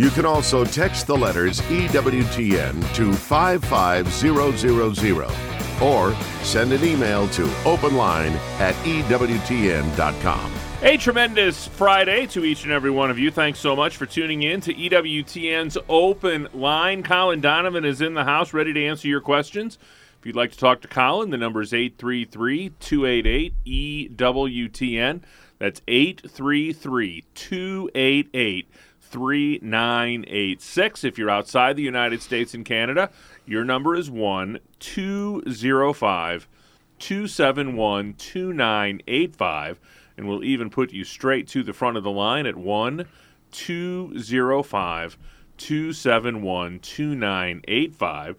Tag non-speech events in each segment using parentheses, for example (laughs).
You can also text the letters EWTN to 55000 or send an email to openline at EWTN.com. A tremendous Friday to each and every one of you. Thanks so much for tuning in to EWTN's Open Line. Colin Donovan is in the house ready to answer your questions. If you'd like to talk to Colin, the number is 833 288 EWTN. That's 833 288 3986. If you're outside the United States and Canada, your number is 1 205 271 2985. And we'll even put you straight to the front of the line at 1 205 271 2985.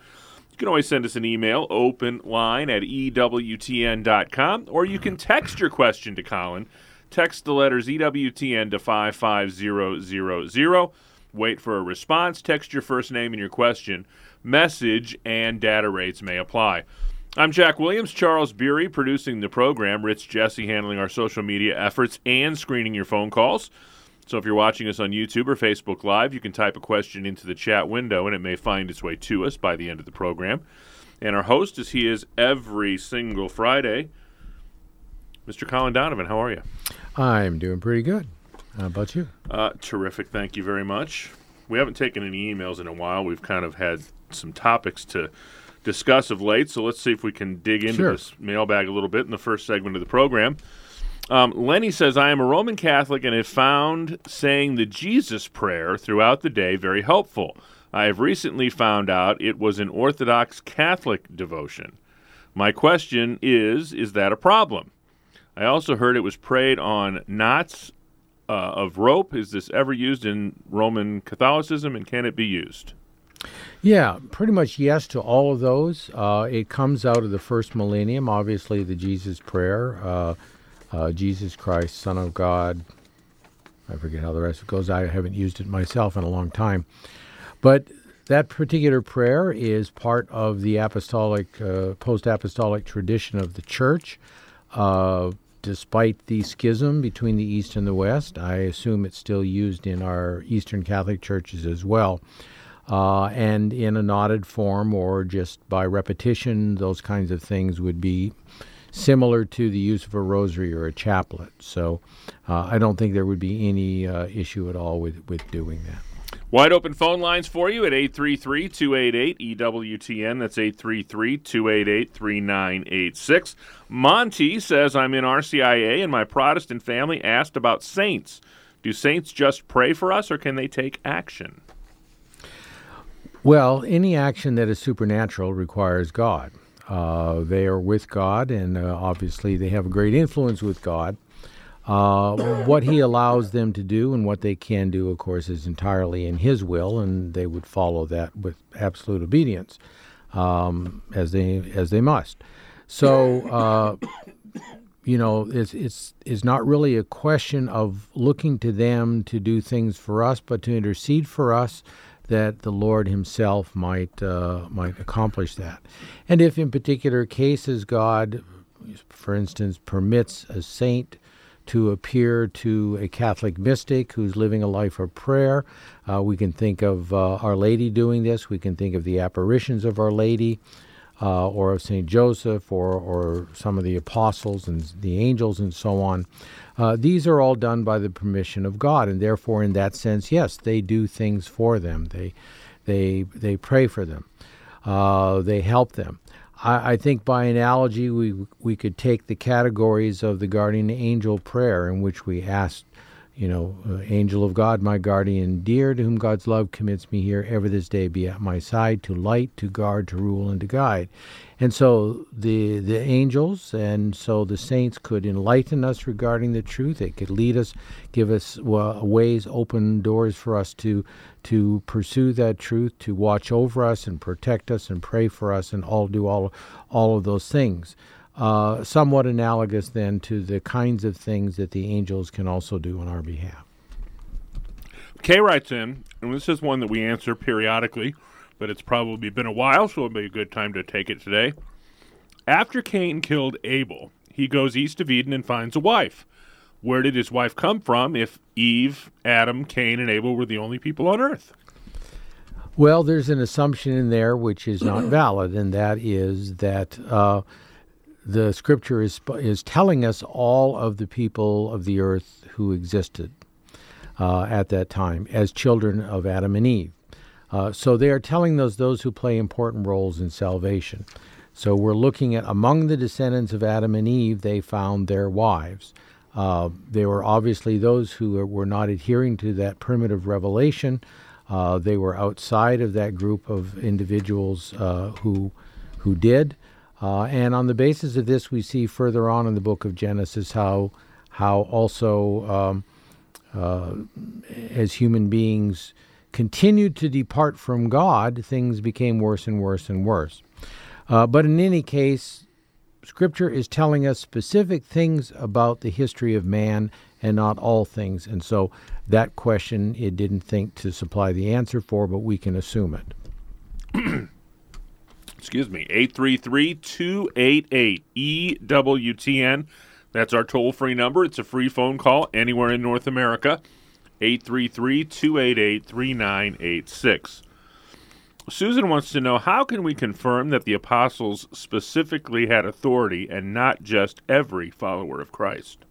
You can always send us an email, open line at EWTN.com, or you can text your question to Colin Text the letters EWTN to 55000. Wait for a response. Text your first name and your question. Message and data rates may apply. I'm Jack Williams, Charles Beery producing the program, Rich Jesse handling our social media efforts and screening your phone calls. So if you're watching us on YouTube or Facebook Live, you can type a question into the chat window and it may find its way to us by the end of the program. And our host, as he is every single Friday, Mr. Colin Donovan. How are you? I'm doing pretty good. How about you? Uh, terrific. Thank you very much. We haven't taken any emails in a while. We've kind of had some topics to discuss of late, so let's see if we can dig into Sure. this mailbag a little bit in the first segment of the program. Um, Lenny says, I am a Roman Catholic and have found saying the Jesus prayer throughout the day very helpful. I have recently found out it was an Orthodox Catholic devotion. My question is Is that a problem? I also heard it was prayed on knots uh, of rope. Is this ever used in Roman Catholicism and can it be used? Yeah, pretty much yes to all of those. Uh, it comes out of the first millennium, obviously, the Jesus prayer uh, uh, Jesus Christ, Son of God. I forget how the rest of it goes. I haven't used it myself in a long time. But that particular prayer is part of the apostolic, uh, post apostolic tradition of the church. Uh, despite the schism between the East and the West, I assume it's still used in our Eastern Catholic churches as well. Uh, and in a knotted form or just by repetition, those kinds of things would be similar to the use of a rosary or a chaplet. So uh, I don't think there would be any uh, issue at all with, with doing that. Wide open phone lines for you at 833 288 EWTN. That's 833 288 3986. Monty says, I'm in RCIA and my Protestant family asked about saints. Do saints just pray for us or can they take action? Well, any action that is supernatural requires God. Uh, they are with God, and uh, obviously they have a great influence with God. Uh, what He allows them to do and what they can do, of course, is entirely in His will, and they would follow that with absolute obedience, um, as they as they must. So, uh, you know, it's it's it's not really a question of looking to them to do things for us, but to intercede for us that the Lord Himself might uh, might accomplish that. And if in particular cases God, for instance, permits a saint to appear to a Catholic mystic who's living a life of prayer, uh, we can think of uh, Our Lady doing this. We can think of the apparitions of Our Lady. Uh, or of Saint Joseph, or or some of the apostles and the angels and so on. Uh, these are all done by the permission of God, and therefore, in that sense, yes, they do things for them. They they they pray for them. Uh, they help them. I, I think by analogy, we we could take the categories of the guardian angel prayer, in which we ask you know, uh, angel of God, my guardian dear, to whom God's love commits me here, ever this day be at my side, to light, to guard, to rule, and to guide. And so the the angels and so the saints could enlighten us regarding the truth. They could lead us, give us ways, open doors for us to to pursue that truth, to watch over us and protect us and pray for us, and all do all all of those things. Uh, somewhat analogous then to the kinds of things that the angels can also do on our behalf. Kay writes in, and this is one that we answer periodically but it's probably been a while, so it'll be a good time to take it today. After Cain killed Abel, he goes east of Eden and finds a wife. Where did his wife come from if Eve, Adam, Cain, and Abel were the only people on earth? Well, there's an assumption in there which is not (clears throat) valid, and that is that uh, the scripture is, is telling us all of the people of the earth who existed uh, at that time as children of Adam and Eve. Uh, so they are telling those those who play important roles in salvation. So we're looking at among the descendants of Adam and Eve, they found their wives. Uh, they were obviously those who were not adhering to that primitive revelation. Uh, they were outside of that group of individuals uh, who who did. Uh, and on the basis of this, we see further on in the book of Genesis how how also um, uh, as human beings continued to depart from God, things became worse and worse and worse. Uh, but in any case, Scripture is telling us specific things about the history of man and not all things. And so that question it didn't think to supply the answer for, but we can assume it. (clears throat) Excuse me, 833 288 EWTN. That's our toll free number. It's a free phone call anywhere in North America. 833 288 3986. Susan wants to know how can we confirm that the apostles specifically had authority and not just every follower of Christ?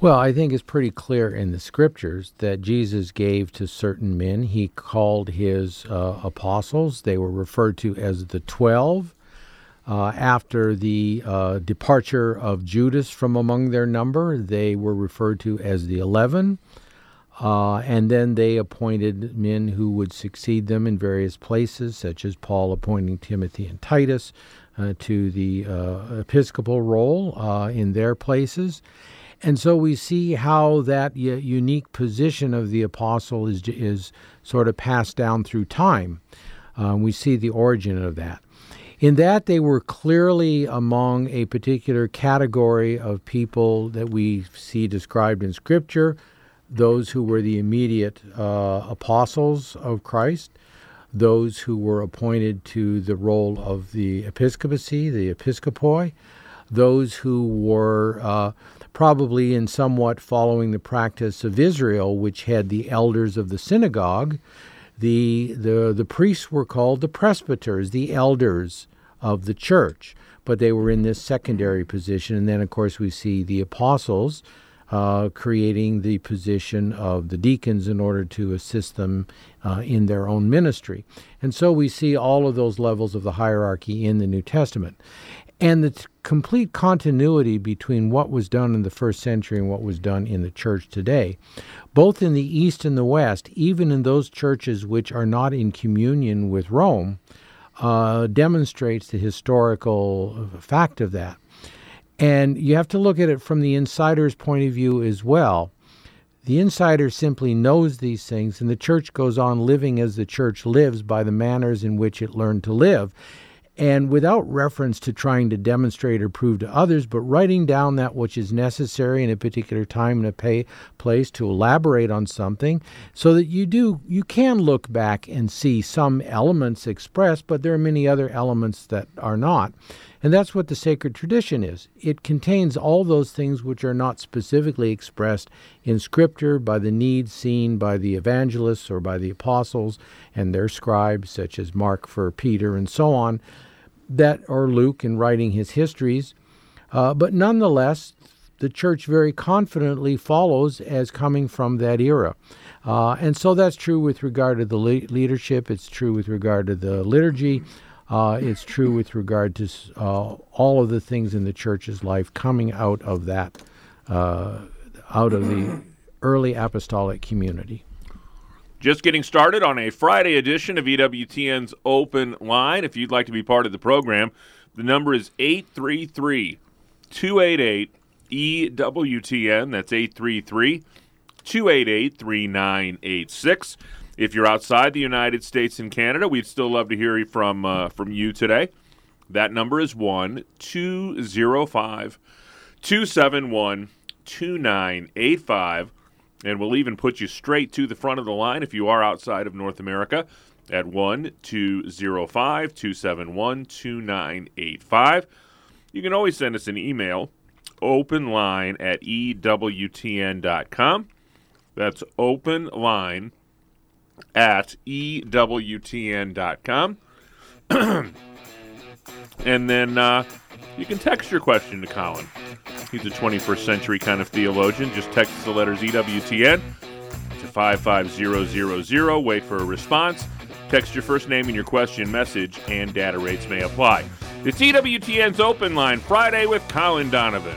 Well, I think it's pretty clear in the scriptures that Jesus gave to certain men. He called his uh, apostles, they were referred to as the twelve. Uh, after the uh, departure of Judas from among their number, they were referred to as the Eleven. Uh, and then they appointed men who would succeed them in various places, such as Paul appointing Timothy and Titus uh, to the uh, episcopal role in their places. And so we see how that unique position of the apostle is, is sort of passed down through time. we see the origin of that. In that, they were clearly among a particular category of people that we see described in Scripture those who were the immediate uh, apostles of Christ, those who were appointed to the role of the episcopacy, the episcopoi, those who were uh, probably in somewhat following the practice of Israel, which had the elders of the synagogue the, the, the priests were called the presbyters, the elders of the church, but they were in this secondary position. And then, of course, we see the apostles uh, creating the position of the deacons in order to assist them uh, in their own ministry. And so we see all of those levels of the hierarchy in the New Testament. And the t- complete continuity between what was done in the first century and what was done in the church today, both in the East and the West, even in those churches which are not in communion with Rome, uh, demonstrates the historical fact of that. And you have to look at it from the insider's point of view as well. The insider simply knows these things, and the church goes on living as the church lives by the manners in which it learned to live and without reference to trying to demonstrate or prove to others, but writing down that which is necessary in a particular time and a pay, place to elaborate on something, so that you do you can look back and see some elements expressed, but there are many other elements that are not. And that's what the sacred tradition is. It contains all those things which are not specifically expressed in Scripture by the needs seen by the evangelists or by the apostles and their scribes, such as Mark for Peter and so on that or Luke in writing his histories, uh, but nonetheless, the church very confidently follows as coming from that era. Uh, and so that's true with regard to the le- leadership, it's true with regard to the liturgy, uh, it's true with regard to uh, all of the things in the church's life coming out of that. Uh, out of the early apostolic community. Just getting started on a Friday edition of EWTN's Open Line. If you'd like to be part of the program, the number is 833 288 EWTN. That's 833 288 3986. If you're outside the United States and Canada, we'd still love to hear from uh, from you today. That number is 1 205 271 2985. And we'll even put you straight to the front of the line if you are outside of North America at 1 205 271 2985. You can always send us an email, openline at EWTN.com. That's openline at EWTN.com. (clears throat) and then uh, you can text your question to Colin. He's a 21st century kind of theologian. Just text the letters EWTN to 55000. Wait for a response. Text your first name and your question message, and data rates may apply. It's EWTN's Open Line Friday with Colin Donovan.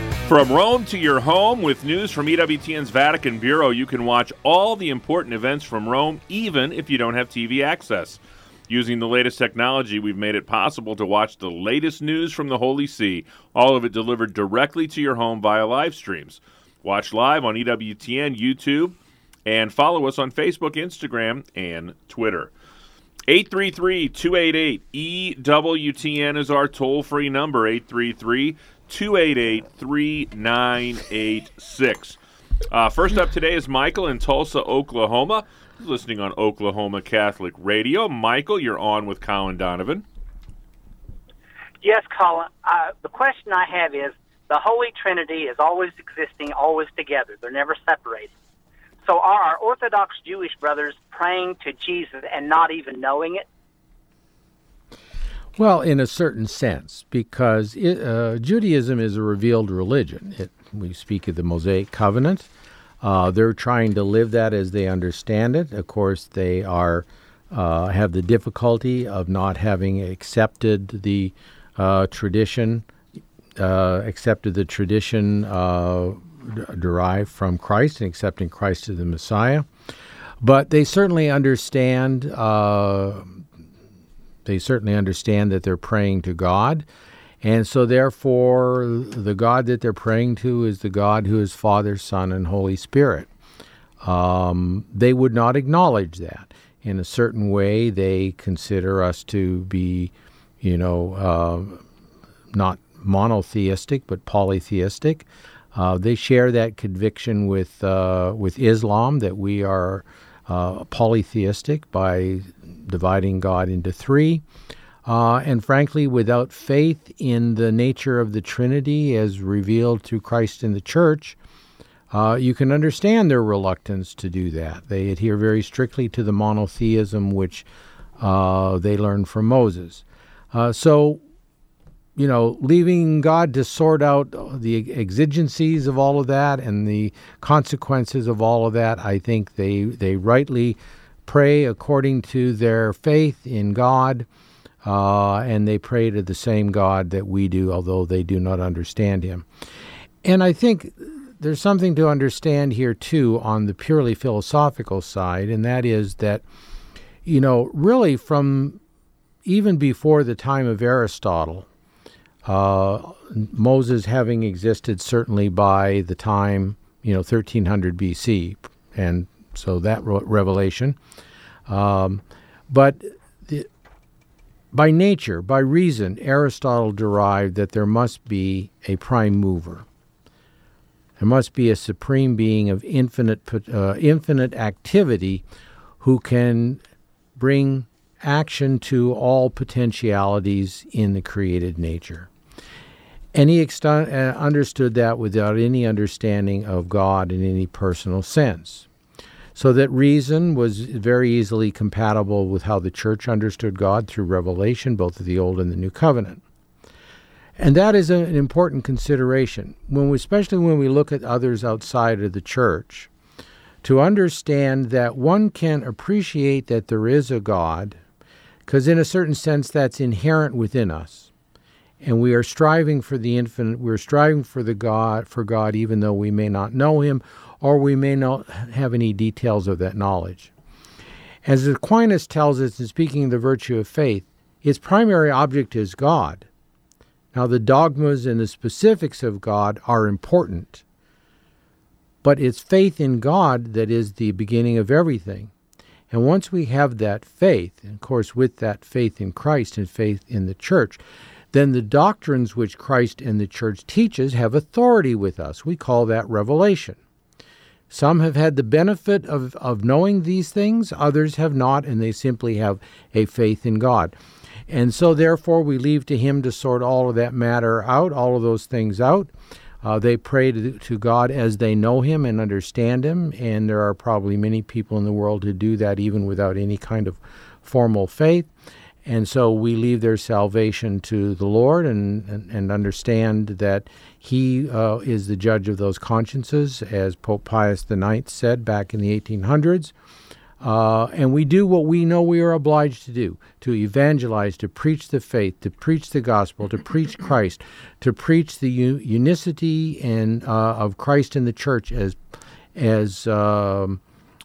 From Rome to your home with news from EWTN's Vatican Bureau, you can watch all the important events from Rome even if you don't have TV access. Using the latest technology, we've made it possible to watch the latest news from the Holy See, all of it delivered directly to your home via live streams. Watch live on EWTN, YouTube, and follow us on Facebook, Instagram, and Twitter. 833 288 EWTN is our toll free number, 833 288 3986. Uh, first up today is Michael in Tulsa, Oklahoma. He's listening on Oklahoma Catholic Radio. Michael, you're on with Colin Donovan. Yes, Colin. Uh, the question I have is the Holy Trinity is always existing, always together. They're never separated. So are our Orthodox Jewish brothers praying to Jesus and not even knowing it? Well, in a certain sense, because it, uh, Judaism is a revealed religion. It, we speak of the Mosaic Covenant. Uh, they're trying to live that as they understand it. Of course, they are uh, have the difficulty of not having accepted the uh, tradition, uh, accepted the tradition uh, derived from Christ, and accepting Christ as the Messiah. But they certainly understand they certainly understand that they're praying to God. And so, therefore, the God that they're praying to is the God who is Father, Son, and Holy Spirit. Um, they would not acknowledge that. In a certain way, they consider us to be, you know, uh, not monotheistic, but polytheistic. Uh, they share that conviction with, uh, with Islam that we are uh, polytheistic by dividing God into three. Uh, and frankly, without faith in the nature of the Trinity as revealed through Christ in the church, uh, you can understand their reluctance to do that. They adhere very strictly to the monotheism which uh, they learned from Moses. Uh, so, you know, leaving God to sort out the exigencies of all of that and the consequences of all of that, I think they, they rightly pray according to their faith in God, uh, and they pray to the same God that we do, although they do not understand Him. And I think there's something to understand here, too, on the purely philosophical side, and that is that, you know, really from even before the time of Aristotle, uh, Moses having existed certainly by the time, you know, 1300 BC, and so that revelation. Um, but the, by nature, by reason, Aristotle derived that there must be a prime mover. There must be a supreme being of infinite, uh, infinite activity who can bring action to all potentialities in the created nature. And he exton- uh, understood that without any understanding of God in any personal sense. So that reason was very easily compatible with how the church understood God through revelation, both of the Old and the New Covenant. And that is an important consideration, when we, especially when we look at others outside of the church, to understand that one can appreciate that there is a God, because in a certain sense that's inherent within us. And we are striving for the infinite, we're striving for the God for God even though we may not know him or we may not have any details of that knowledge. As Aquinas tells us in speaking of the virtue of faith, its primary object is God. Now, the dogmas and the specifics of God are important, but it's faith in God that is the beginning of everything. And once we have that faith, and of course, with that faith in Christ and faith in the church, then the doctrines which Christ and the church teaches have authority with us. We call that revelation. Some have had the benefit of, of knowing these things, others have not, and they simply have a faith in God. And so, therefore, we leave to Him to sort all of that matter out, all of those things out. Uh, they pray to, to, God as they know Him and understand Him, and there are probably many people in the world who do that even without any kind of formal faith. And so we leave their salvation to the Lord and, and, and understand that He uh, is the judge of those consciences, as Pope Pius IX said back in the 1800s. Uh, and we do what we know we are obliged to do to evangelize, to preach the faith, to preach the gospel, to preach Christ, to preach the unicity and, uh, of Christ in the church as, as um,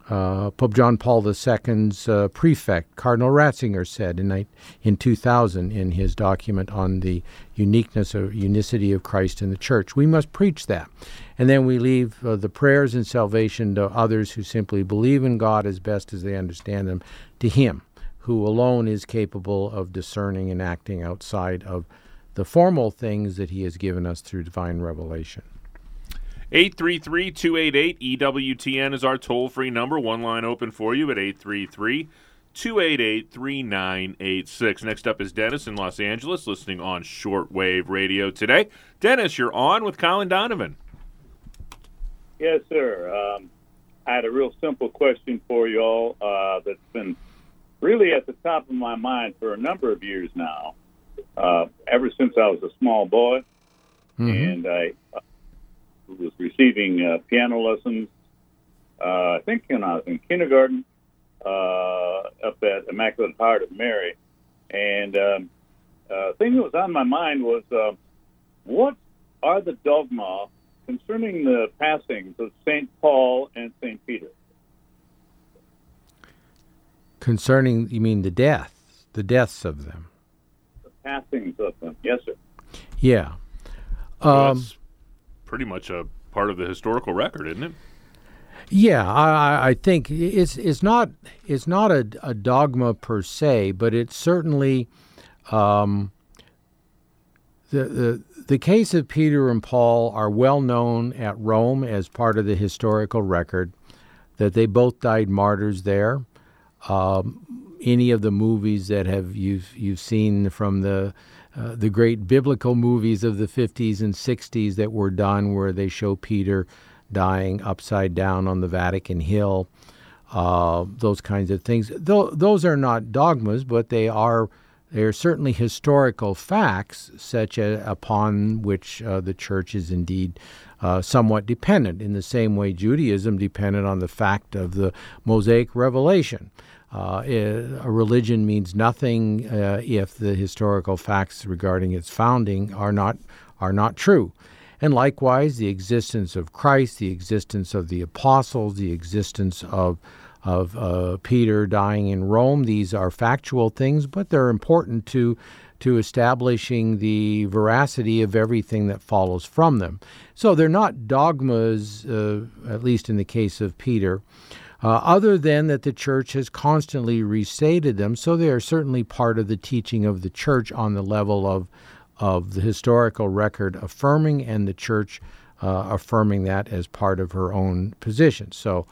uh, Pope John Paul II's uh, prefect, Cardinal Ratzinger, said in, in 2000 in his document on the uniqueness or unicity of Christ in the church. We must preach that. And then we leave uh, the prayers and salvation to others who simply believe in God as best as they understand them, to Him, who alone is capable of discerning and acting outside of the formal things that He has given us through divine revelation. 833 288 EWTN is our toll free number. One line open for you at 833 288 3986. Next up is Dennis in Los Angeles, listening on shortwave radio today. Dennis, you're on with Colin Donovan. Yes, sir. Um, I had a real simple question for you all uh, that's been really at the top of my mind for a number of years now, uh, ever since I was a small boy. Mm-hmm. And I uh, was receiving uh, piano lessons. Uh, I think when I was in kindergarten uh, up at Immaculate Heart of Mary, and um, uh, thing that was on my mind was uh, what are the dogma concerning the passings of Saint Paul and Saint Peter? Concerning, you mean the death, the deaths of them? The passings of them, yes, sir. Yeah. Um, pretty much a part of the historical record, isn't it? Yeah, I, I think it's it's not it's not a, a dogma per se, but it's certainly um, the, the the case of Peter and Paul are well known at Rome as part of the historical record that they both died martyrs there. Um, any of the movies that have you've you've seen from the uh, the great biblical movies of the 50s and 60s that were done where they show Peter dying upside down on the Vatican Hill, uh, those kinds of things. Th- those are not dogmas, but they are they are certainly historical facts, such as upon which uh, the church is indeed uh, somewhat dependent. In the same way, Judaism depended on the fact of the Mosaic revelation. Uh, a religion means nothing uh, if the historical facts regarding its founding are not are not true. And likewise, the existence of Christ, the existence of the apostles, the existence of of uh, Peter dying in Rome. These are factual things, but they're important to to establishing the veracity of everything that follows from them. So they're not dogmas, uh, at least in the case of Peter uh, other than that the church has constantly restated them. So they are certainly part of the teaching of the church on the level of, of the historical record affirming, and the church uh, affirming that as part of her own position. So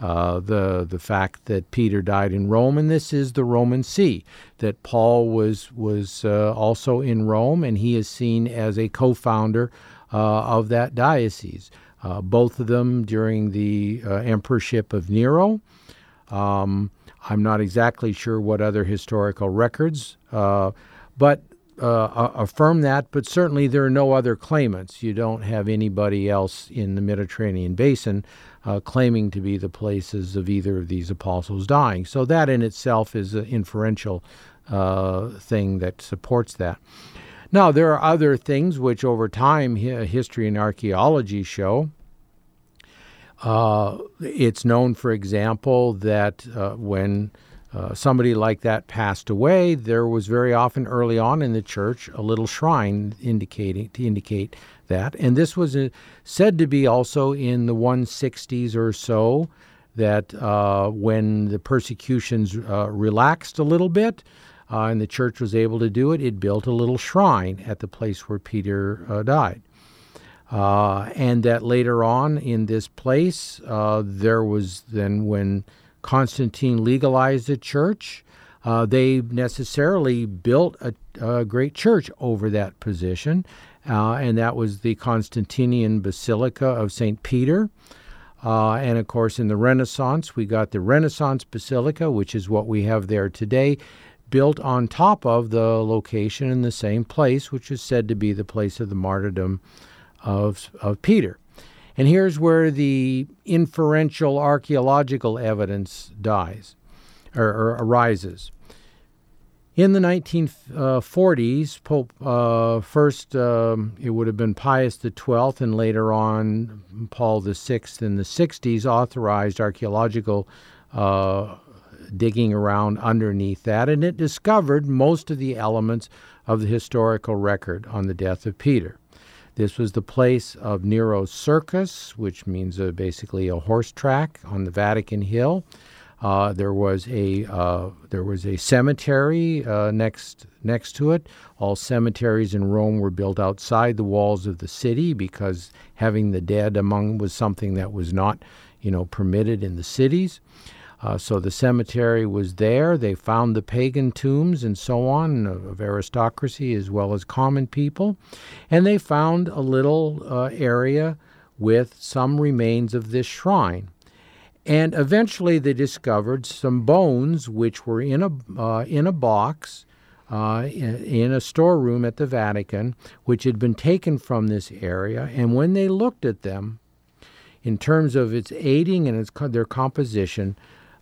uh, the the fact that Peter died in Rome, and this is the Roman See. That Paul was was uh, also in Rome, and he is seen as a co-founder uh, of that diocese. Uh, both of them during the uh, emperorship of Nero. Um, I'm not exactly sure what other historical records, uh, but uh, affirm that, but certainly there are no other claimants. You don't have anybody else in the Mediterranean basin uh, claiming to be the places of either of these apostles dying. So that in itself is an inferential uh, thing that supports that. Now, there are other things which over time history and archaeology show. Uh, it's known, for example, that uh, when uh, somebody like that passed away, there was very often early on in the church a little shrine indicating to indicate that, and this was uh, said to be also in the 160s or so. That uh, when the persecutions uh, relaxed a little bit, and the church was able to do it, it built a little shrine at the place where Peter died. Uh, and that later on in this place, uh, there was then when Constantine legalized the church, uh, they necessarily built a, a, great church over that position, uh, and that was the Constantinian Basilica of St. Peter. Uh, and of course, in the Renaissance, we got the Renaissance Basilica, which is what we have there today, built on top of the location in the same place, which is said to be the place of the martyrdom of, of Peter. And here's where the inferential archaeological evidence dies or, or arises. In the 1940s, Pope uh, first um, it would have been Pius XII, and later on Paul VI in the 60s authorized archaeological uh, digging around underneath that, and it discovered most of the elements of the historical record on the death of Peter. This was the place of Nero's circus, which means uh, basically a horse track on the Vatican Hill. Uh, there was a uh, there was a cemetery uh, next next to it. All cemeteries in Rome were built outside the walls of the city because having the dead among was something that was not, you know, permitted in the cities. Uh, so the cemetery was there. They found the pagan tombs and so on of aristocracy as well as common people. And they found a little uh, area with some remains of this shrine. And eventually they discovered some bones which were in a, uh, in a box. Uh, in, in a storeroom at the Vatican, which had been taken from this area. And when they looked at them, in terms of its aging and its, their composition,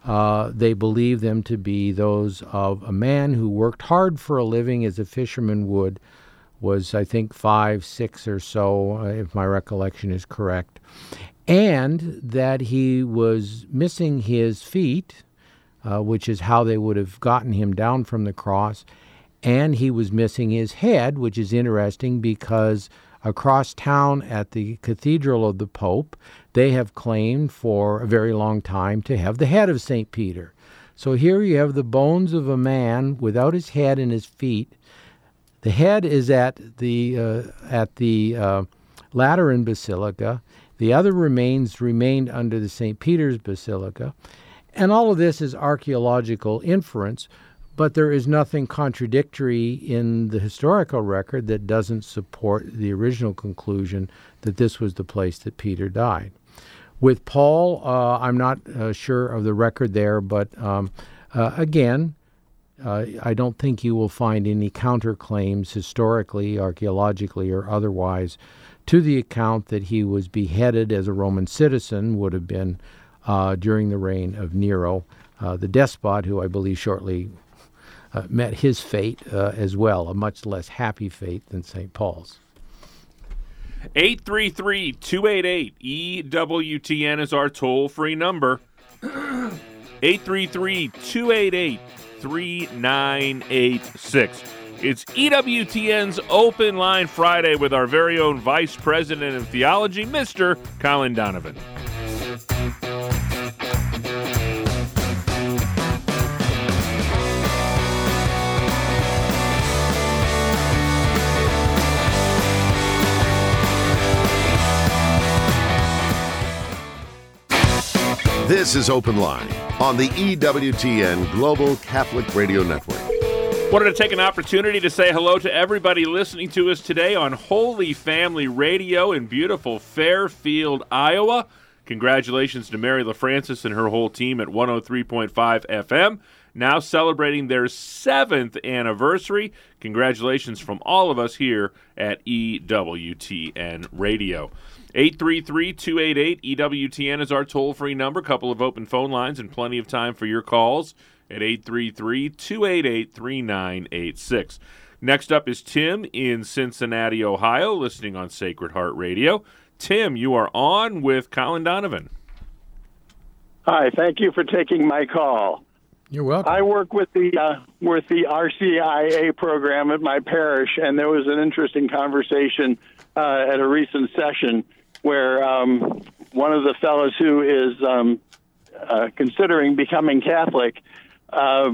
uh, they believe them to be those of a man who worked hard for a living as a fisherman would, was I think five, six or so, uh, if my recollection is correct, and that he was missing his feet, uh, which is how they would have gotten him down from the cross, and he was missing his head, which is interesting because across town at the Cathedral of the Pope, they have claimed for a very long time to have the head of St. Peter. So here you have the bones of a man without his head and his feet. The head is at the uh, at the uh, Lateran Basilica. The other remains remained under the St. Peter's Basilica. And all of this is archaeological inference, but there is nothing contradictory in the historical record that doesn't support the original conclusion that this was the place that Peter died. With Paul, uh, I'm not uh, sure of the record there, but um, uh, again, uh, I don't think you will find any counterclaims historically, archaeologically, or otherwise to the account that he was beheaded as a Roman citizen, would have been uh, during the reign of Nero, the despot, who I believe shortly uh, met his fate uh, as well, a much less happy fate than St. Paul's. 833 288 EWTN is our toll free number. (clears throat) 833 288 3986. It's EWTN's Open Line Friday with our very own Vice President of Theology, Mr. Colin Donovan. This is Open Line on the EWTN Global Catholic Radio Network. Wanted to take an opportunity to say hello to everybody listening to us today on Holy Family Radio in beautiful Fairfield, Iowa. Congratulations to Mary LaFrancis and her whole team at 103.5 FM, now celebrating their seventh anniversary. Congratulations from all of us here at EWTN Radio. 833 288 EWTN is our toll free number. Couple of open phone lines and plenty of time for your calls at 833 288 3986. Next up is Tim in Cincinnati, Ohio, listening on Sacred Heart Radio. Tim, you are on with Colin Donovan. Hi, thank you for taking my call. You're welcome. I work with the uh, with the RCIA program at my parish, and there was an interesting conversation uh, at a recent session where um, one of the fellows who is um, uh, considering becoming Catholic uh,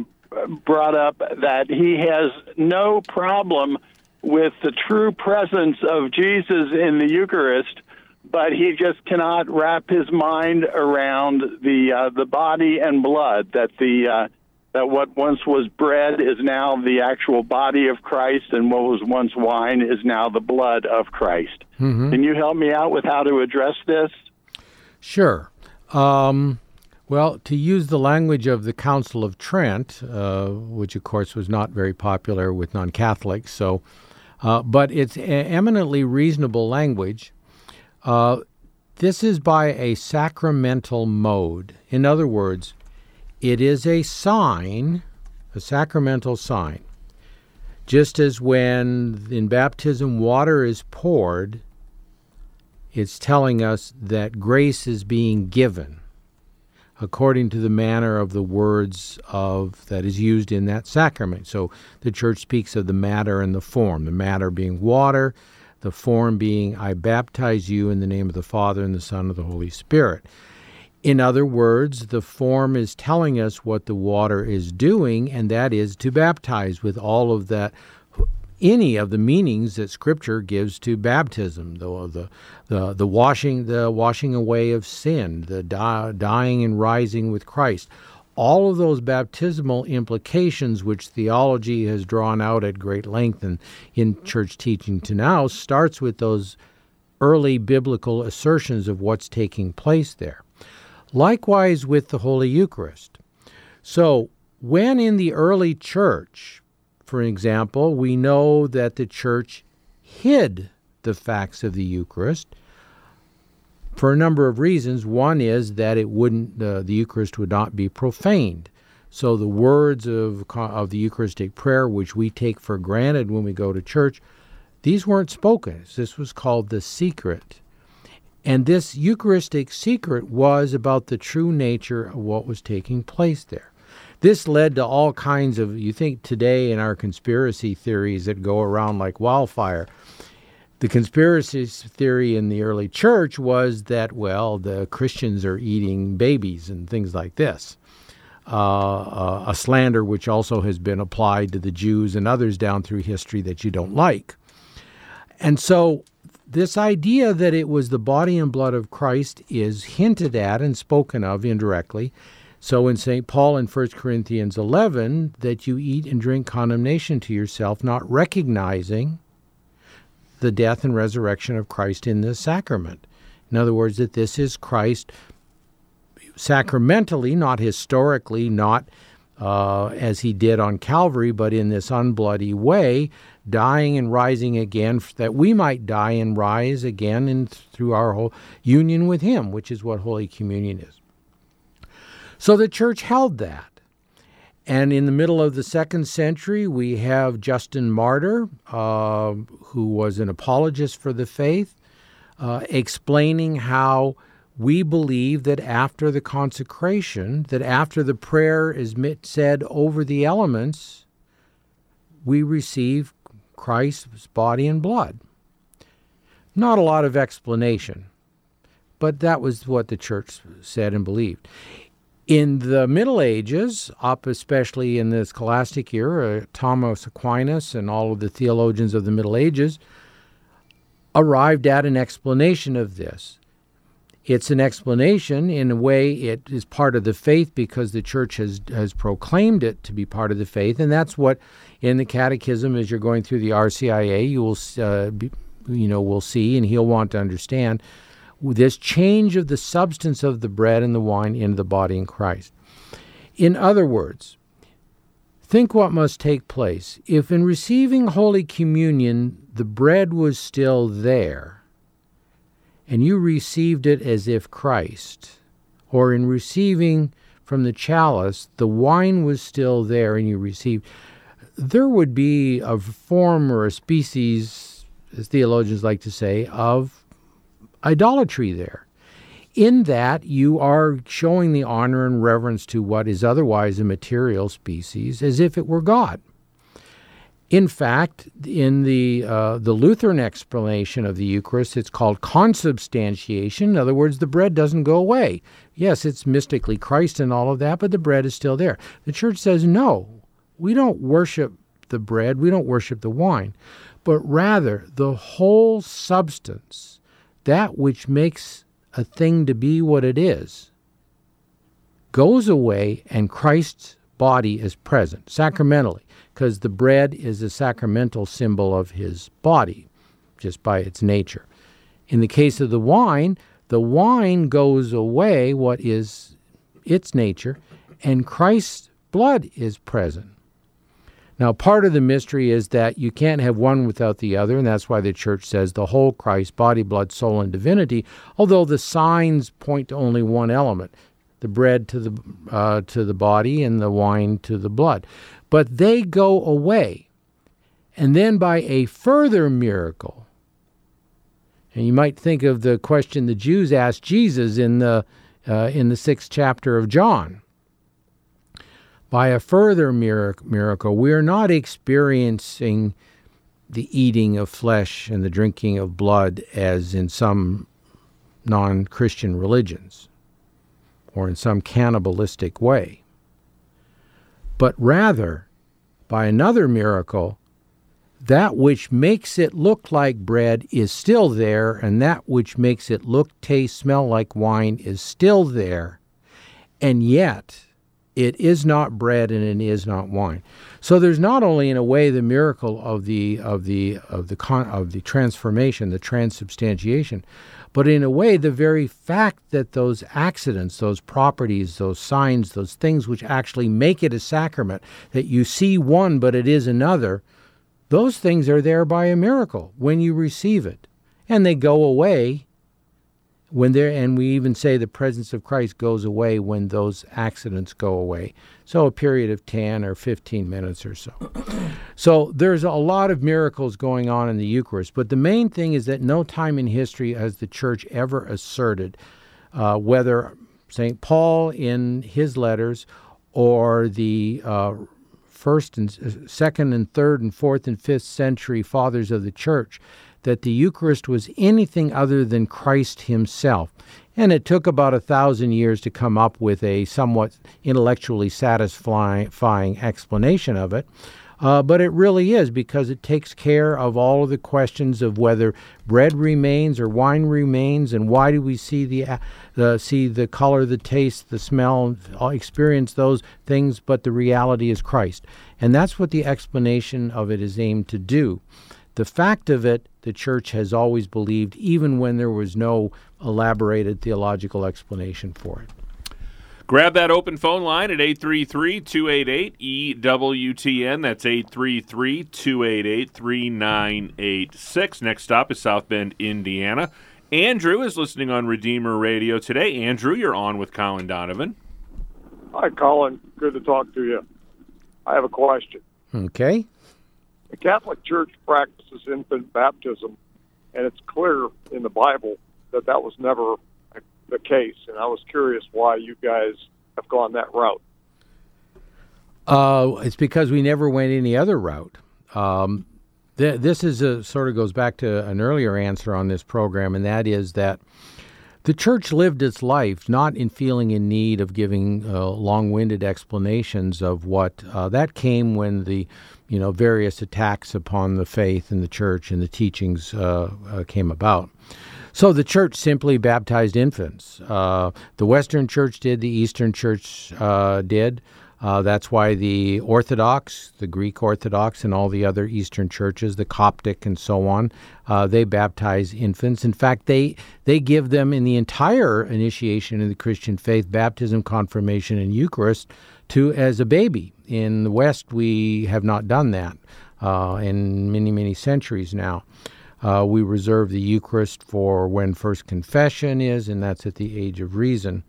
brought up that he has no problem with the true presence of Jesus in the Eucharist, but he just cannot wrap his mind around the uh, the body and blood that the uh, that what once was bread is now the actual body of Christ, and what was once wine is now the blood of Christ. Mm-hmm. Can you help me out with how to address this? Sure. Um, well, to use the language of the Council of Trent, uh, which of course was not very popular with non Catholics, so, uh, but it's eminently reasonable language. Uh, this is by a sacramental mode. In other words, it is a sign, a sacramental sign. Just as when in baptism water is poured, it's telling us that grace is being given according to the manner of the words of that is used in that sacrament. So the church speaks of the matter and the form, the matter being water, the form being I baptize you in the name of the Father and the Son and the Holy Spirit. In other words, the form is telling us what the water is doing, and that is to baptize with all of that, any of the meanings that Scripture gives to baptism, the the the, the washing the washing away of sin, the die, dying and rising with Christ. All of those baptismal implications, which theology has drawn out at great length and in church teaching to now, starts with those early biblical assertions of what's taking place there. Likewise with the Holy Eucharist. So, when in the early church, for example, we know that the church hid the facts of the Eucharist for a number of reasons. One is that it wouldn't, uh, the Eucharist would not be profaned. So the words of, of the Eucharistic prayer, which we take for granted when we go to church, these weren't spoken. This was called the secret and this Eucharistic secret was about the true nature of what was taking place there. This led to all kinds of, you think today in our conspiracy theories that go around like wildfire. The conspiracy theory in the early church was that, well, the Christians are eating babies and things like this. Uh, uh, a slander which also has been applied to the Jews and others down through history that you don't like. And so this idea that it was the body and blood of Christ is hinted at and spoken of indirectly. So in St. Paul in 1 Corinthians 11, that you eat and drink condemnation to yourself, not recognizing the death and resurrection of Christ in this sacrament. In other words, that this is Christ sacramentally, not historically, not uh, as he did on Calvary, but in this unbloody way, dying and rising again, that we might die and rise again in, through our whole union with Him, which is what Holy Communion is. So the church held that. And in the middle of the second century, we have Justin Martyr, uh, who was an apologist for the faith, uh, explaining how we believe that after the consecration, that after the prayer is said over the elements, we receive Christ's body and blood. Not a lot of explanation, but that was what the church said and believed. In the Middle Ages, up especially in the scholastic era, Thomas Aquinas and all of the theologians of the Middle Ages arrived at an explanation of this. It's an explanation. In a way, it is part of the faith because the church has, has proclaimed it to be part of the faith. And that's what, in the catechism, as you're going through the RCIA, you will, uh, be, you know, will see, and he'll want to understand this change of the substance of the bread and the wine into the body in Christ. In other words, think what must take place. If in receiving Holy Communion the bread was still there, and you received it as if Christ, or in receiving from the chalice, the wine was still there and you received, there would be a form or a species, as theologians like to say, of idolatry there. In that you are showing the honor and reverence to what is otherwise a material species as if it were God. In fact, in the uh, the Lutheran explanation of the Eucharist, it's called consubstantiation. In other words, the bread doesn't go away. Yes, it's mystically Christ and all of that, but the bread is still there. The Church says no. We don't worship the bread. We don't worship the wine, but rather the whole substance, that which makes a thing to be what it is, goes away, and Christ's body is present sacramentally because the bread is a sacramental symbol of his body, just by its nature. In the case of the wine, the wine goes away, what is its nature, and Christ's blood is present. Now, part of the mystery is that you can't have one without the other, and that's why the church says the whole Christ, body, blood, soul, and divinity, although the signs point to only one element the bread to the, uh, to the body and the wine to the blood but they go away. And then by a further miracle, and you might think of the question the Jews asked Jesus in the, uh, in the sixth chapter of John. By a further miracle, we are not experiencing the eating of flesh and the drinking of blood as in some non Christian religions or in some cannibalistic way but rather, by another miracle, that which makes it look like bread is still there, and that which makes it look, taste, smell like wine is still there, and yet it is not bread and it is not wine. So there's not only, in a way, the miracle of the of the of the con, of the transformation, the transubstantiation, but in a way, the very fact that those accidents, those properties, those signs, those things which actually make it a sacrament, that you see one but it is another, those things are there by a miracle when you receive it. And they go away when there and we even say the presence of Christ goes away when those accidents go away. So a period of 10 or 15 minutes or so. (coughs) So there's a lot of miracles going on in the Eucharist, but the main thing is that no time in history has the church ever asserted uh, whether St. Paul in his letters or the uh, first and second and third and fourth and fifth century fathers of the church that the Eucharist was anything other than Christ himself. And it took about a thousand years to come up with a somewhat intellectually satisfying explanation of it. Uh, but it really is because it takes care of all of the questions of whether bread remains or wine remains, and why do we see the uh, see the color, the taste, the smell, experience those things. But the reality is Christ, and that's what the explanation of it is aimed to do. The fact of it, the church has always believed, even when there was no elaborated theological explanation for it. Grab that open phone line at 833 288 EWTN. That's 833 288 3986. Next stop is South Bend, Indiana. Andrew is listening on Redeemer Radio today. Andrew, you're on with Colin Donovan. Hi, Colin. Good to talk to you. I have a question. Okay. The Catholic Church practices infant baptism, and it's clear in the Bible that that was never the case. And I was curious why you guys have gone that route. Uh, it's because we never went any other route. Um, th- this is a sort of goes back to an earlier answer on this program, and that is that the church lived its life not in feeling in need of giving uh, long-winded explanations of what uh, that came when the you know various attacks upon the faith and the church and the teachings uh, uh came about. So the church simply baptized infants. Uh, the Western Church did, the Eastern Church uh, did. Uh, that's why the Orthodox, the Greek Orthodox, and all the other Eastern churches, the Coptic and so on, uh, they baptize infants. In fact, they they give them in the entire initiation of the Christian faith, baptism, confirmation, and Eucharist, to as a baby. In the West, we have not done that uh, in many many centuries now. Uh, we reserve the Eucharist for when first confession is, and that's at the age of reason.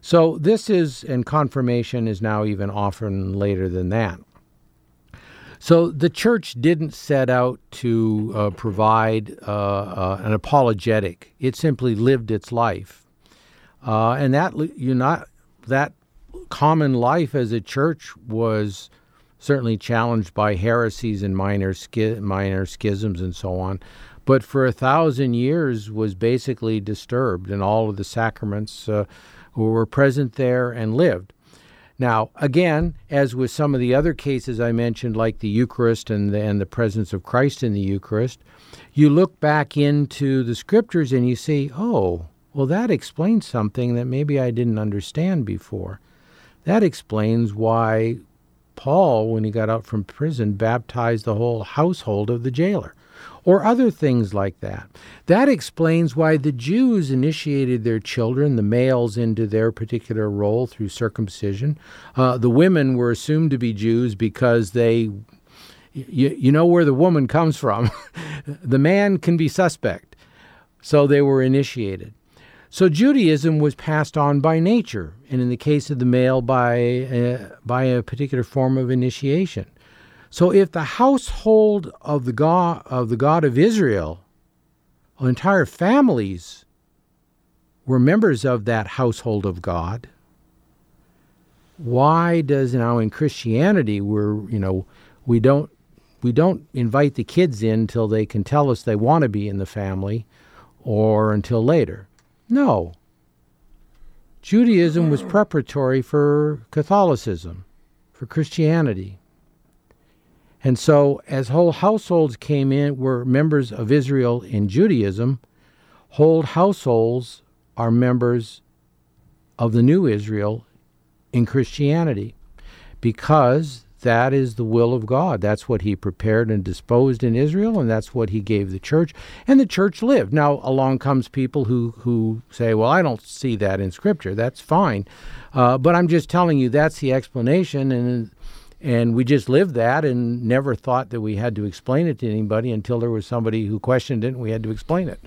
So this is, and confirmation is now even often later than that. So the church didn't set out to uh, provide uh, uh, an apologetic. It simply lived its life, uh, and that you not that common life as a church was certainly challenged by heresies and minor schi- minor schisms and so on. But for a thousand years was basically disturbed, and all of the sacraments uh, who were present there and lived. Now, again, as with some of the other cases I mentioned, like the Eucharist and the, and the presence of Christ in the Eucharist, you look back into the scriptures and you see, oh, well, that explains something that maybe I didn't understand before. That explains why Paul, when he got out from prison, baptized the whole household of the jailer or other things like that. That explains why the Jews initiated their children, the males, into their particular role through circumcision. Uh, the women were assumed to be Jews because they, you, you know where the woman comes from. (laughs) the man can be suspect. So they were initiated. So Judaism was passed on by nature, and in the case of the male, by, uh, by a particular form of initiation. So if the household of the God of the God of Israel, entire families were members of that household of God, why does now in Christianity we're you know we don't we don't invite the kids in till they can tell us they want to be in the family or until later. No. Judaism was preparatory for Catholicism, for Christianity. And so, as whole households came in, were members of Israel in Judaism, whole households are members of the new Israel in Christianity because that is the will of God. That's what He prepared and disposed in Israel, and that's what He gave the church. And the church lived. Now, along comes people who, who say, Well, I don't see that in Scripture. That's fine. Uh, but I'm just telling you that's the explanation, and and we just lived that and never thought that we had to explain it to anybody until there was somebody who questioned it and we had to explain it.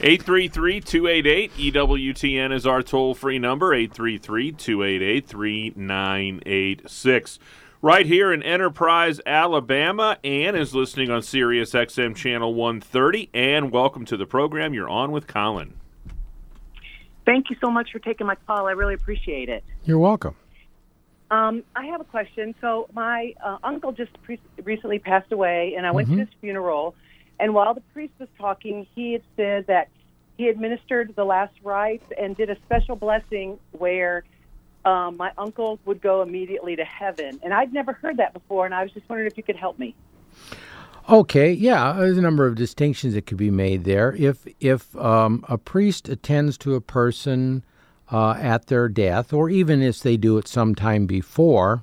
833 288 EWTN is our toll free number, 833 288 3986. Right here in Enterprise, Alabama, Ann is listening on Sirius XM Channel 130. And welcome to the program. You're on with Colin. Thank you so much for taking my call. I really appreciate it. You're welcome. Um, I have a question. So my uh, uncle just pre- recently passed away, and I went Mm-hmm. to his funeral. And while the priest was talking, he had said that he administered the last rites and did a special blessing where um, my uncle would go immediately to heaven. And I'd never heard that before, and I was just wondering if you could help me. Okay, yeah, there's a number of distinctions that could be made there. If if um, a priest attends to a person uh, at their death, or even if they do it sometime before,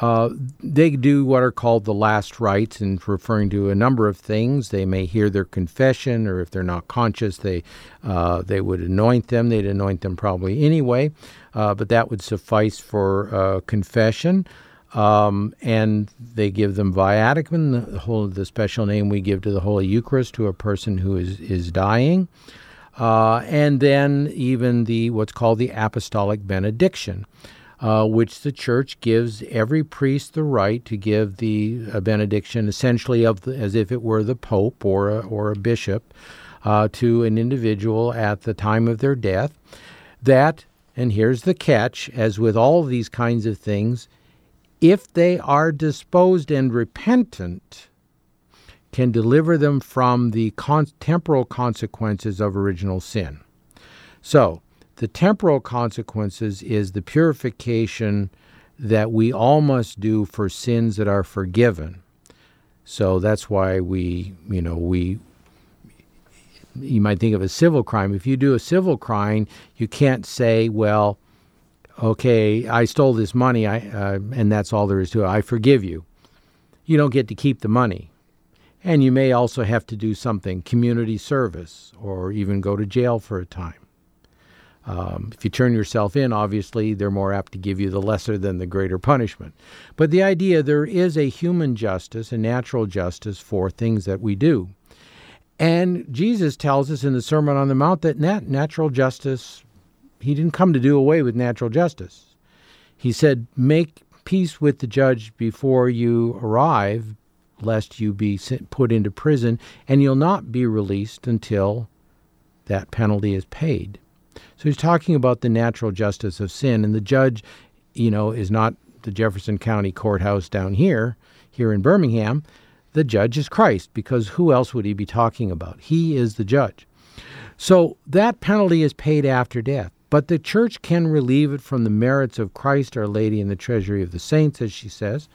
uh, they do what are called the last rites, and referring to a number of things. They may hear their confession, or if they're not conscious, they uh, they would anoint them. They'd anoint them probably anyway, uh, but that would suffice for uh, confession. Um, and they give them viaticum, the whole the special name we give to the Holy Eucharist to a person who is is dying, uh, and then even the what's called the apostolic benediction, uh, which the Church gives every priest the right to give the a benediction, essentially of the, as if it were the Pope or a, or a bishop, uh, to an individual at the time of their death. That and here's the catch: as with all these kinds of things if they are disposed and repentant, can deliver them from the con- temporal consequences of original sin. So, the temporal consequences is the purification that we all must do for sins that are forgiven. So that's why we, you know, we you might think of a civil crime. If you do a civil crime, you can't say, well, okay, I stole this money, I, uh, and that's all there is to it. I forgive you. You don't get to keep the money. And you may also have to do something, community service, or even go to jail for a time. Um, if you turn yourself in, obviously, they're more apt to give you the lesser than the greater punishment. But the idea there is a human justice, a natural justice for things that we do. And Jesus tells us in the Sermon on the Mount that nat- natural justice, he didn't come to do away with natural justice. He said, Make peace with the judge before you arrive, lest you be put into prison, and you'll not be released until that penalty is paid. So he's talking about the natural justice of sin, and the judge, you know, is not the Jefferson County Courthouse down here, here in Birmingham. The judge is Christ, because who else would he be talking about? He is the judge. So that penalty is paid after death. But the church can relieve it from the merits of Christ, Our Lady, and the treasury of the saints, as she says.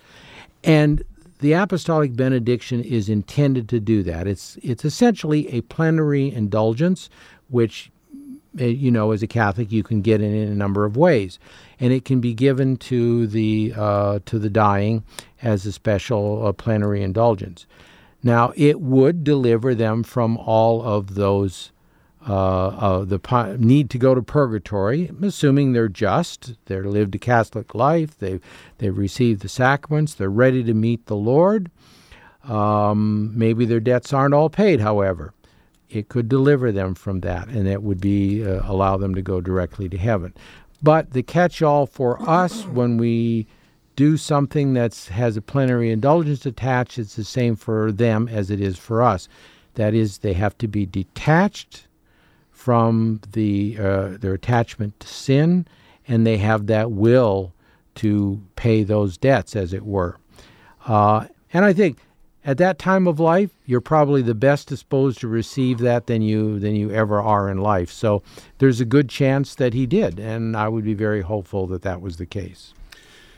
And the apostolic benediction is intended to do that. It's it's essentially a plenary indulgence, which eh, you know, as a Catholic, you can get in, in a number of ways, and it can be given to the uh, to the dying as a special uh, plenary indulgence. Now, it would deliver them from all of those uh, uh, the need to go to purgatory, assuming they're just, they've lived a Catholic life, they've, they've received the sacraments, they're ready to meet the Lord. Um, maybe their debts aren't all paid, however. It could deliver them from that, and it would be uh, allow them to go directly to heaven. But the catch-all for us when we do something that has a plenary indulgence attached, it's the same for them as it is for us. That is, they have to be detached from the uh, their attachment to sin, and they have that will to pay those debts, as it were. Uh, and I think at that time of life, you're probably the best disposed to receive that than you than you ever are in life. So there's a good chance that he did, and I would be very hopeful that that was the case.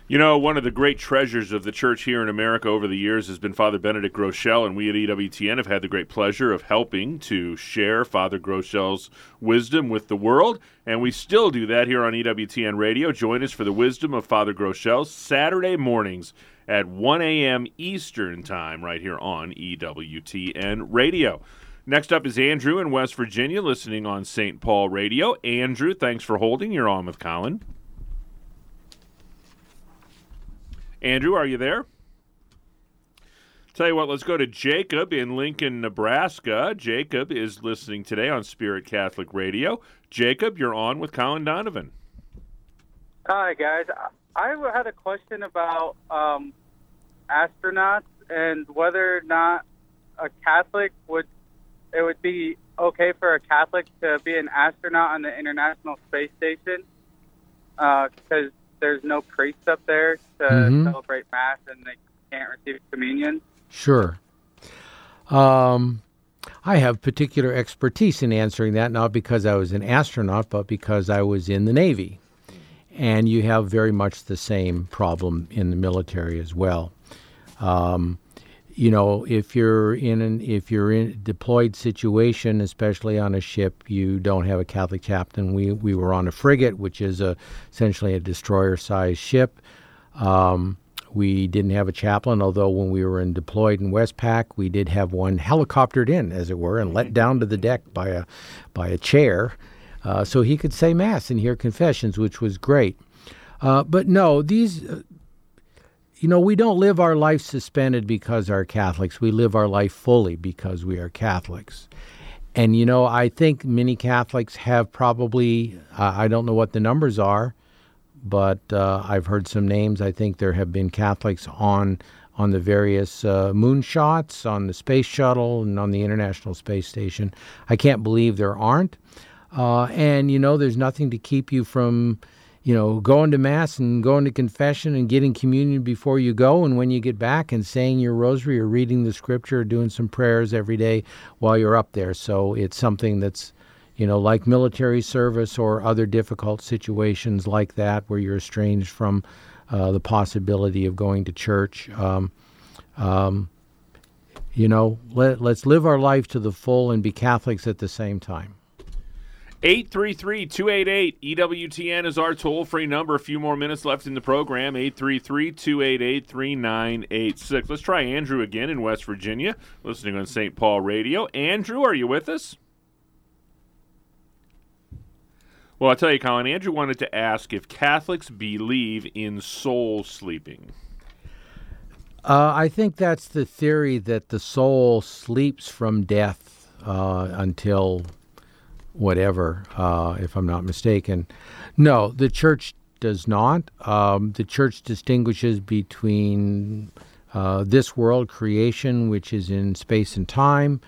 You know, one of the great treasures of the church here in America over the years has been Father Benedict Groeschel, and we at EWTN have had the great pleasure of helping to share Father Groeschel's wisdom with the world, and we still do that here on EWTN Radio. Join us for the wisdom of Father Groeschel Saturday mornings at 1 a.m. Eastern Time right here on EWTN Radio. Next up is Andrew in West Virginia, listening on St. Paul Radio. Andrew, thanks for holding. You're on with Colin. Andrew, are you there? Tell you what, let's go to Jacob in Lincoln, Nebraska. Jacob is listening today on Spirit Catholic Radio. Jacob, you're on with Colin Donovan. Hi, guys. I had a question about um, astronauts and whether or not a Catholic would it would be okay for a Catholic to be an astronaut on the International Space Station because uh, there's no priest up there to mm-hmm. celebrate mass and they can't receive communion? Sure. Um, I have particular expertise in answering that, not because I was an astronaut, but because I was in the Navy. And you have very much the same problem in the military as well. Um, you know, if you're in an if you're in a deployed situation, especially on a ship, you don't have a Catholic captain. We we were on a frigate, which is a essentially a destroyer-sized ship. Um, we didn't have a chaplain, although when we were in deployed in Westpac, we did have one helicoptered in, as it were, and let down to the deck by a by a chair, uh, so he could say mass and hear confessions, which was great. Uh, but no, these you know, we don't live our life suspended because we're Catholics. We live our life fully because we are Catholics. And, you know, I think many Catholics have probably, uh, I don't know what the numbers are, but uh, I've heard some names. I think there have been Catholics on on the various uh, moonshots, on the space shuttle, and on the International Space Station. I can't believe there aren't. Uh, and, you know, there's nothing to keep you from you know, going to Mass and going to confession and getting communion before you go, and when you get back and saying your rosary or reading the scripture or doing some prayers every day while you're up there. So it's something that's, you know, like military service or other difficult situations like that where you're estranged from uh, the possibility of going to church. Um, um, You know, let, let's live our life to the full and be Catholics at the same time. 833 288 EWTN is our toll free number. A few more minutes left in the program. 833 288 3986. Let's try Andrew again in West Virginia, listening on St. Paul Radio. Andrew, are you with us? Well, I'll tell you, Colin, Andrew wanted to ask if Catholics believe in soul sleeping. Uh, I think that's the theory that the soul sleeps from death uh, until whatever, uh, if I'm not mistaken. No, the church does not. Um, the church distinguishes between uh, this world, creation, which is in space and time,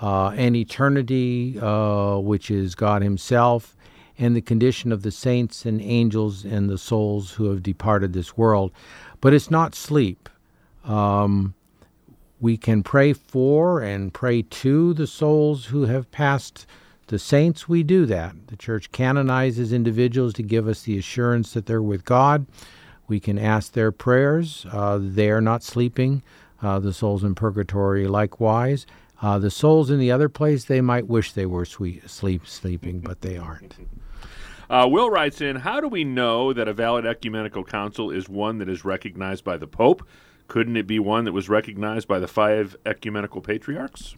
uh, and eternity, uh, which is God Himself, and the condition of the saints and angels and the souls who have departed this world. But it's not sleep. Um, we can pray for and pray to the souls who have passed the saints, we do that. The church canonizes individuals to give us the assurance that they're with God. We can ask their prayers. Uh, they are not sleeping. Uh, the souls in purgatory, likewise. Uh, the souls in the other place, they might wish they were sweet, sleep sleeping, but they aren't. (laughs) Uh, Will writes in How do we know that a valid ecumenical council is one that is recognized by the Pope? Couldn't it be one that was recognized by the five ecumenical patriarchs?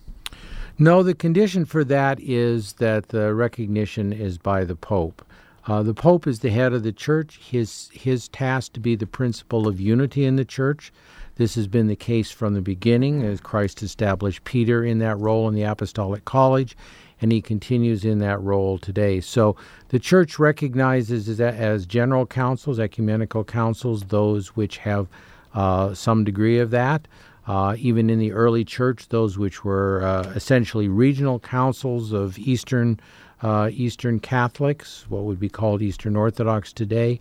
No, the condition for that is that the recognition is by the Pope. Uh, the Pope is the head of the church. His his task to be the principle of unity in the church. This has been the case from the beginning, as Christ established Peter in that role in the Apostolic College, and he continues in that role today. So the church recognizes as, as general councils, ecumenical councils, those which have uh, some degree of that. Uh, even in the early church, those which were uh, essentially regional councils of Eastern uh, Eastern Catholics, what would be called Eastern Orthodox today,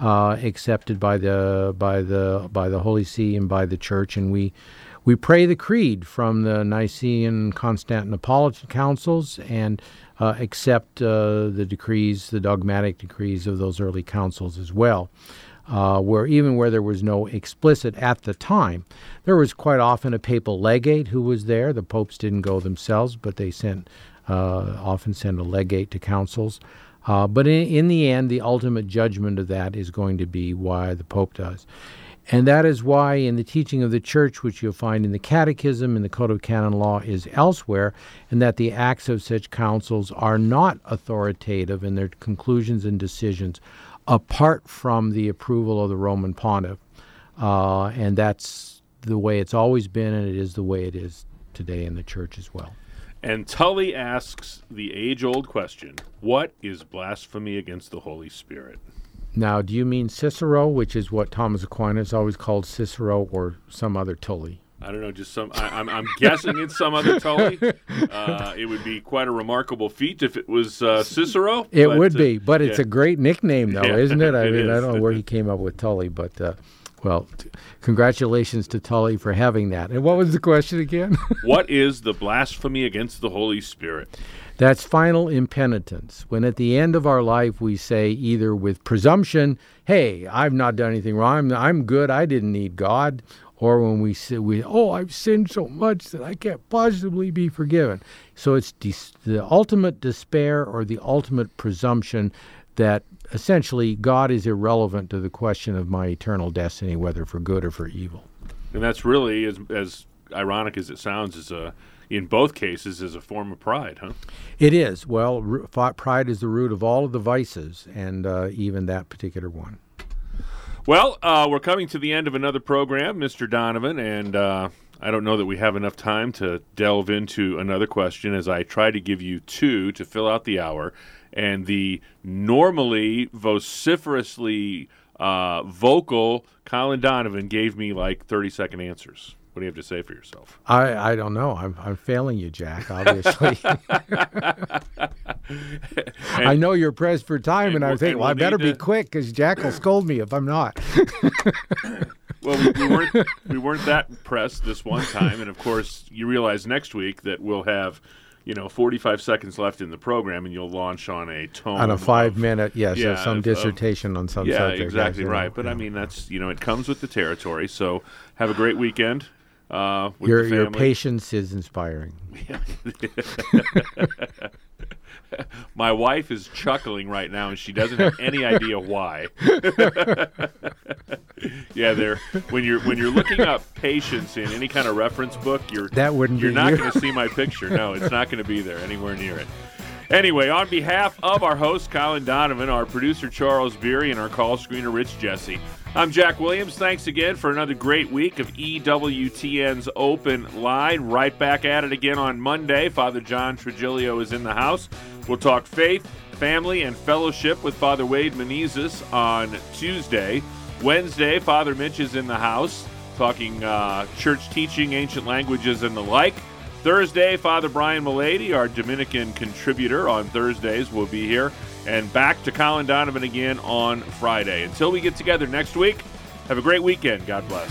uh, accepted by the by the by the Holy See and by the Church, and we we pray the creed from the Nicene Constantinopolitan councils and uh, accept uh, the decrees, the dogmatic decrees of those early councils as well uh, where even where there was no explicit at the time, there was quite often a papal legate who was there. The popes didn't go themselves, but they sent uh, often send a legate to councils. Uh, but in, in the end, the ultimate judgment of that is going to be why the pope does. And that is why, in the teaching of the church, which you'll find in the Catechism, in the Code of Canon Law, is elsewhere, and that the acts of such councils are not authoritative in their conclusions and decisions apart from the approval of the Roman pontiff. Uh, and that's the way it's always been, and it is the way it is today in the church as well. And Tully asks the age old question What is blasphemy against the Holy Spirit? Now, do you mean Cicero, which is what Thomas Aquinas always called Cicero, or some other Tully? I don't know, just some. I, am guessing it's some other Tully. (laughs) Uh, it would be quite a remarkable feat if it was uh, Cicero. It but, would be, uh, but it's yeah. a great nickname, though, yeah, isn't it? I (laughs) it mean, is. I don't know where he came up with Tully, but uh, well, t- congratulations to Tully for having that. And what was the question again? (laughs) what is the blasphemy against the Holy Spirit? That's final impenitence. When at the end of our life we say, either with presumption, hey, I've not done anything wrong, I'm, I'm good, I didn't need God, or when we say, we, oh, I've sinned so much that I can't possibly be forgiven. So it's the ultimate despair or the ultimate presumption that essentially God is irrelevant to the question of my eternal destiny, whether for good or for evil. And that's really, as, as ironic as it sounds, is a in both cases is a form of pride, huh? It is. Well, pride is the root of all of the vices, and uh, even that particular one. Well, uh, we're coming to the end of another program, Mr. Donovan, and uh, I don't know that we have enough time to delve into another question as I try to give you two to fill out the hour. And the normally vociferously uh, vocal Colin Donovan gave me like 30 second answers. What do you have to say for yourself? I, I don't know. I'm, I'm failing you, Jack, obviously. (laughs) (laughs) I know you're pressed for time, and, and I was thinking, well, I better be quick because Jack will scold me if I'm not. (laughs) well, we, we, weren't, we weren't that pressed this one time. And of course, you realize next week that we'll have you know 45 seconds left in the program and you'll launch on a tone on a five of, minute yes yeah, some of, dissertation on some yeah subject exactly right but yeah. i mean that's you know it comes with the territory so have a great weekend uh, Your your patience is inspiring. (laughs) My wife is chuckling right now, and she doesn't have any idea why. (laughs) yeah, there. When you're when you're looking up patience in any kind of reference book, you're That wouldn't you're not you. going to see my picture. No, it's not going to be there anywhere near it. Anyway, on behalf of our host Colin Donovan, our producer Charles Beery, and our call screener Rich Jesse, I'm Jack Williams. Thanks again for another great week of EWTN's Open Line. Right back at it again on Monday. Father John Trigilio is in the house. We'll talk faith, family, and fellowship with Father Wade Menezes on Tuesday. Wednesday, Father Mitch is in the house talking uh, church teaching, ancient languages, and the like. Thursday, Father Brian Mullady, our Dominican contributor on Thursdays, will be here and back to Colin Donovan again on Friday. Until we get together next week, have a great weekend. God bless.